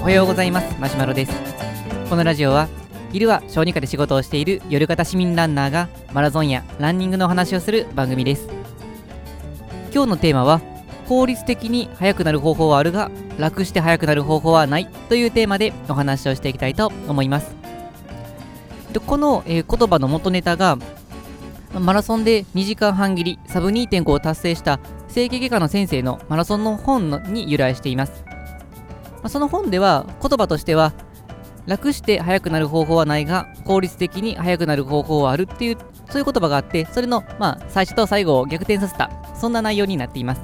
おはようございます。マシュマロです。このラジオは昼は小児科で仕事をしている夜型市民ランナーがマラソンやランニングの話をする番組です。今日のテーマは効率的に速くなる方法はあるが楽して速くなる方法はないというテーマでお話をしていきたいと思います。でこの、えー、言葉の元ネタがマラソンで2時間半切りサブ2.5を達成した整形外科の先生のマラソンの本のに由来しています。まあ、その本では言葉としては楽して速くなる方法はないが効率的に速くなる方法はあるっていうそういう言葉があってそれの、まあ、最初と最後を逆転させたそんな内容になっています、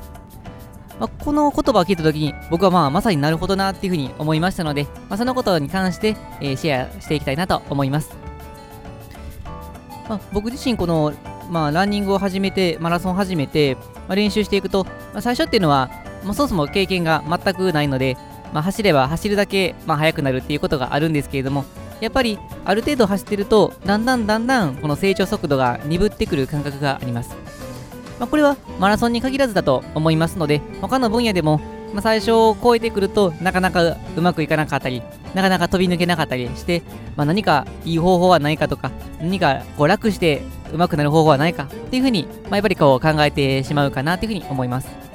まあ、この言葉を聞いた時に僕はまあまさになるほどなっていうふうに思いましたので、まあ、そのことに関して、えー、シェアしていきたいなと思います、まあ、僕自身この、まあ、ランニングを始めてマラソンを始めて、まあ、練習していくと、まあ、最初っていうのは、まあ、そもそも経験が全くないのでまあ、走れば走るだけ、まあ、速くなるっていうことがあるんですけれどもやっぱりある程度走ってるとだんだんだんだんこの成長速度が鈍ってくる感覚があります、まあ、これはマラソンに限らずだと思いますので他の分野でも、まあ、最初を超えてくるとなかなかうまくいかなかったりなかなか飛び抜けなかったりして、まあ、何かいい方法はないかとか何かこう楽してうまくなる方法はないかっていうふうに、まあ、やっぱりこう考えてしまうかなっていうふうに思います。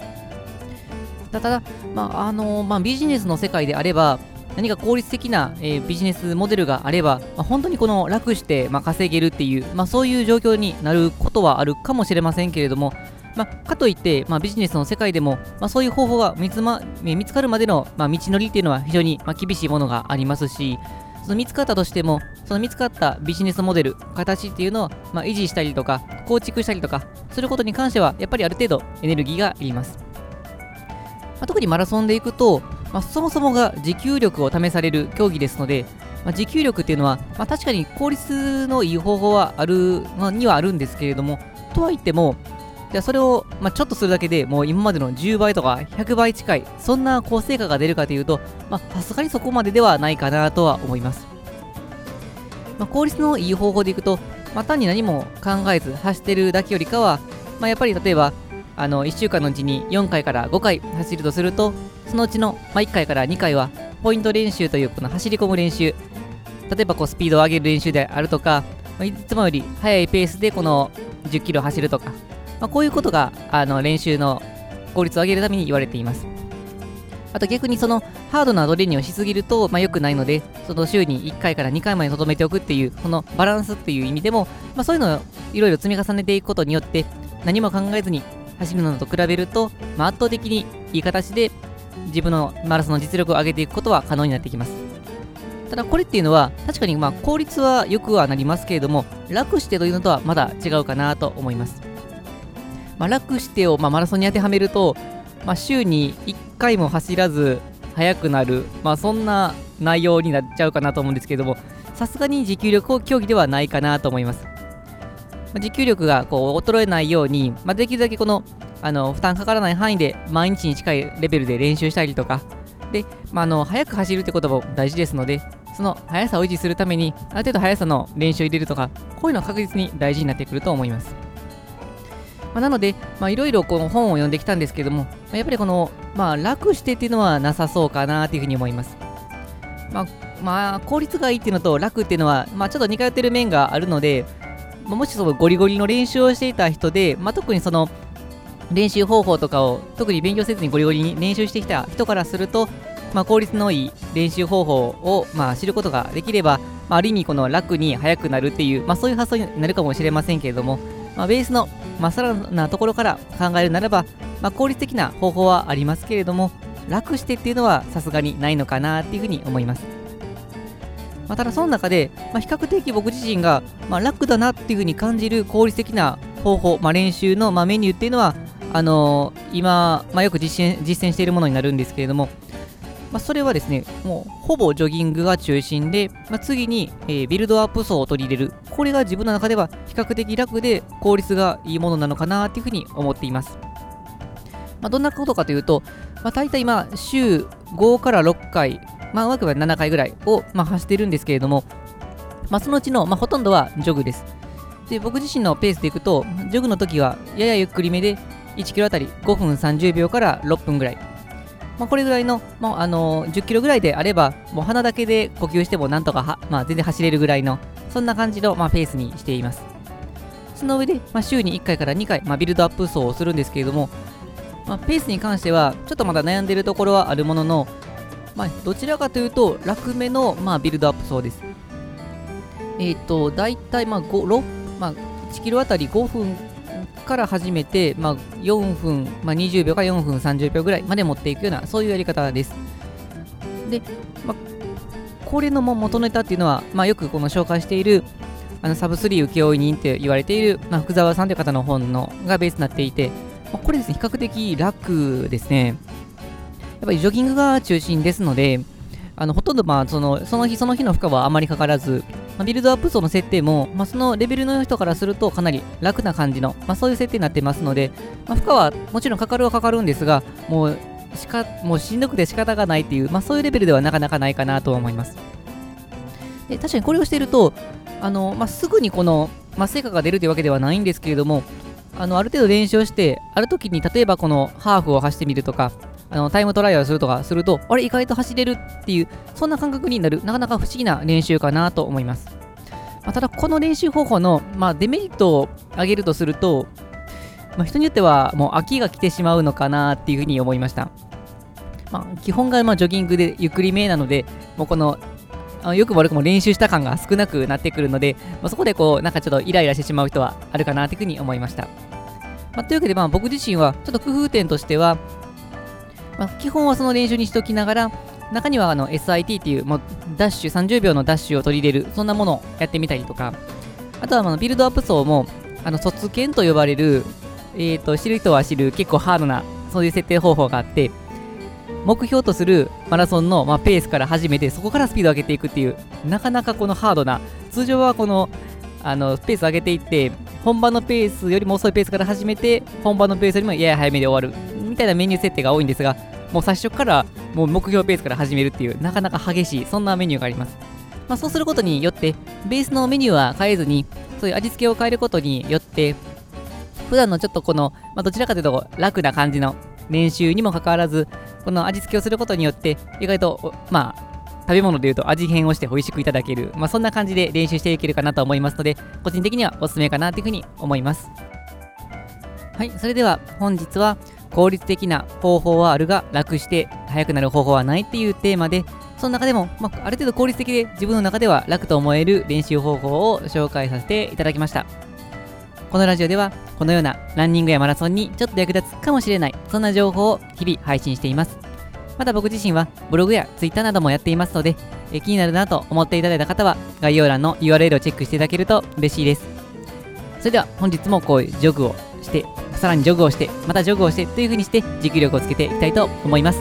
ただ、まああのまあ、ビジネスの世界であれば、何か効率的な、えー、ビジネスモデルがあれば、まあ、本当にこの楽して、まあ、稼げるっていう、まあ、そういう状況になることはあるかもしれませんけれども、まあ、かといって、まあ、ビジネスの世界でも、まあ、そういう方法が見つ,、ま、見つかるまでの、まあ、道のりっていうのは非常に、まあ、厳しいものがありますし、その見つかったとしても、その見つかったビジネスモデル、形っていうのを、まあ、維持したりとか、構築したりとか、することに関しては、やっぱりある程度エネルギーがいります。まあ、特にマラソンでいくと、まあ、そもそもが持久力を試される競技ですので、まあ、持久力っていうのは、まあ、確かに効率のいい方法はある、まあ、にはあるんですけれども、とはいっても、じゃそれを、まあ、ちょっとするだけでもう今までの10倍とか100倍近い、そんな高成果が出るかというと、さすがにそこまでではないかなとは思います。まあ、効率のいい方法でいくと、まあ、単に何も考えず走ってるだけよりかは、まあ、やっぱり例えばあの1週間のうちに4回から5回走るとするとそのうちの、まあ、1回から2回はポイント練習というこの走り込む練習。例えばこうスピードを上げる練習であるとか、まあ、いつもより速いペースでこの10キロ走るとか、まあ、こういうことがあの練習の効率を上げるために言われています。あと逆にそのハードなトレーニングをしすぎると、まあ、良くないので、その週に1回から2回までとどめておくっていう、このバランスっていう意味でも、まあ、そういうのをいろいろ積み重ねていくことによって、何も考えずに走るのと比べると、まあ、圧倒的にいい形で自分のマラソンの実力を上げていくことは可能になってきます。ただこれっていうのは確かにまあ効率は良くはなりますけれども楽してというのとはまだ違うかなと思います。まあ、楽してをまあマラソンに当てはめると、まあ、週に1回も走らず速くなる、まあ、そんな内容になっちゃうかなと思うんですけれどもさすがに持久力を競技ではないかなと思います。持久力がこう衰えないように、まあ、できるだけこのあの負担かからない範囲で毎日に近いレベルで練習したりとか、で、まあ、の速く走るってことも大事ですので、その速さを維持するために、ある程度速さの練習を入れるとか、こういうのは確実に大事になってくると思います。まあ、なので、いろいろこの本を読んできたんですけども、やっぱりこの、まあ、楽してっていうのはなさそうかなというふうに思います。まあ、まあ、効率がいいっていうのと楽っていうのは、まあ、ちょっと似通ってる面があるので、もしそのゴリゴリの練習をしていた人で、まあ、特にその練習方法とかを特に勉強せずにゴリゴリに練習してきた人からすると、まあ、効率のいい練習方法を、まあ、知ることができれば、まあ、ある意味この楽に速くなるっていう、まあ、そういう発想になるかもしれませんけれども、まあ、ベースの、まあ、さらなところから考えるならば、まあ、効率的な方法はありますけれども楽してっていうのはさすがにないのかなっていうふうに思います。まあ、ただその中で、まあ、比較的僕自身が、まあ、楽だなっていうふうに感じる効率的な方法、まあ、練習の、まあ、メニューっていうのはあのー、今、まあ、よく実践実践しているものになるんですけれども、まあ、それはですね、もうほぼジョギングが中心で、まあ、次に、えー、ビルドアップ層を取り入れる。これが自分の中では比較的楽で効率がいいものなのかなというふうに思っています。まあ、どんなことかというと、まあ、大体今、週5から6回、まあ、うまくは7回ぐらいを、まあ、走ってるんですけれども、まあ、そのうちの、まあ、ほとんどはジョグです。で、僕自身のペースでいくと、ジョグの時はややゆっくりめで、1キロあたり5分30秒から6分ぐらい。まあ、これぐらいの、まあ、あの10キロぐらいであれば、もう鼻だけで呼吸してもなんとか、まあ、全然走れるぐらいの、そんな感じの、まあ、ペースにしています。その上で、まあ、週に1回から2回、まあ、ビルドアップ走をするんですけれども、まあ、ペースに関しては、ちょっとまだ悩んでいるところはあるものの、まあ、どちらかというと、楽めの、まあ、ビルドアップ走です。えっ、ー、と、大体、まあ、5、まあ、1キロあたり5分から始めて、まあ、4分、まあ、20秒から4分30秒ぐらいまで持っていくような、そういうやり方です。で、まあ、これの元ネタっていうのは、まあ、よくこの紹介している、あのサブ3請負人って言われている、まあ、福沢さんという方の本のがベースになっていて、まあ、これですね、比較的楽ですね。やっぱりジョギングが中心ですので、あのほとんどまあそのその日その日の負荷はあまりかからず、まあ、ビルドアップ層の設定も、まあ、そのレベルの人からするとかなり楽な感じの、まあ、そういう設定になってますので、まあ、負荷はもちろんかかるはかかるんですが、もうしかもうしんどくて仕方がないっていう、まあ、そういうレベルではなかなかないかなと思います。で確かにこれをしていると、あのまあ、すぐにこの、まあ、成果が出るというわけではないんですけれども、あのある程度練習をして、ある時に例えばこのハーフを走ってみるとか、あのタイムトライアルするとかすると、あれ、意外と走れるっていう、そんな感覚になる、なかなか不思議な練習かなと思います。まあ、ただ、この練習方法の、まあ、デメリットを挙げるとすると、まあ、人によってはもう秋が来てしまうのかなっていうふうに思いました。まあ、基本がまジョギングでゆっくりめなので、もうこのあよく悪くも練習した感が少なくなってくるので、まあ、そこでこう、なんかちょっとイライラしてしまう人はあるかなというふうに思いました。まあ、というわけで、まあ、僕自身はちょっと工夫点としては、まあ、基本はその練習にしておきながら、中にはあの SIT っていうもうダッシュ30秒のダッシュを取り入れるそんなものをやってみたりとかあとはあのビルドアップ層もあの卒検と呼ばれる、えーと、知る人は知る結構ハードなそういう設定方法があって目標とするマラソンの、まあ、ペースから始めてそこからスピードを上げていくっていうなかなかこのハードな通常はこのあのペースを上げていって本番のペースよりも遅いペースから始めて本番のペースよりもやや早めで終わる。みたいなメニュー設定が多いんですがもう最初からもう目標ペースから始めるっていうなかなか激しいそんなメニューがあります、まあ、そうすることによってベースのメニューは変えずにそういう味付けを変えることによって普段のちょっとこの、まあ、どちらかというと楽な感じの練習にもかかわらずこの味付けをすることによって意外とまあ食べ物でいうと味変をして美味しくいただける、まあ、そんな感じで練習していけるかなと思いますので個人的にはおすすめかなというふうに思います。はいそれでは本日は効率的な方法はあるが楽して速くなる方法はないっていうテーマでその中でも、まあ、ある程度効率的で自分の中では楽と思える練習方法を紹介させていただきました。このラジオではこのようなランニングやマラソンにちょっと役立つかもしれないそんな情報を日々配信しています。また僕自身はブログや Twitter などもやっていますのでえ気になるなと思っていただいた方は概要欄の URL をチェックしていただけると嬉しいです。それでは本日もこういうジョグをしてさらにジョグをしてまたジョグをしてという風にして持久力をつけていきたいと思います。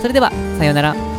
それではさようなら。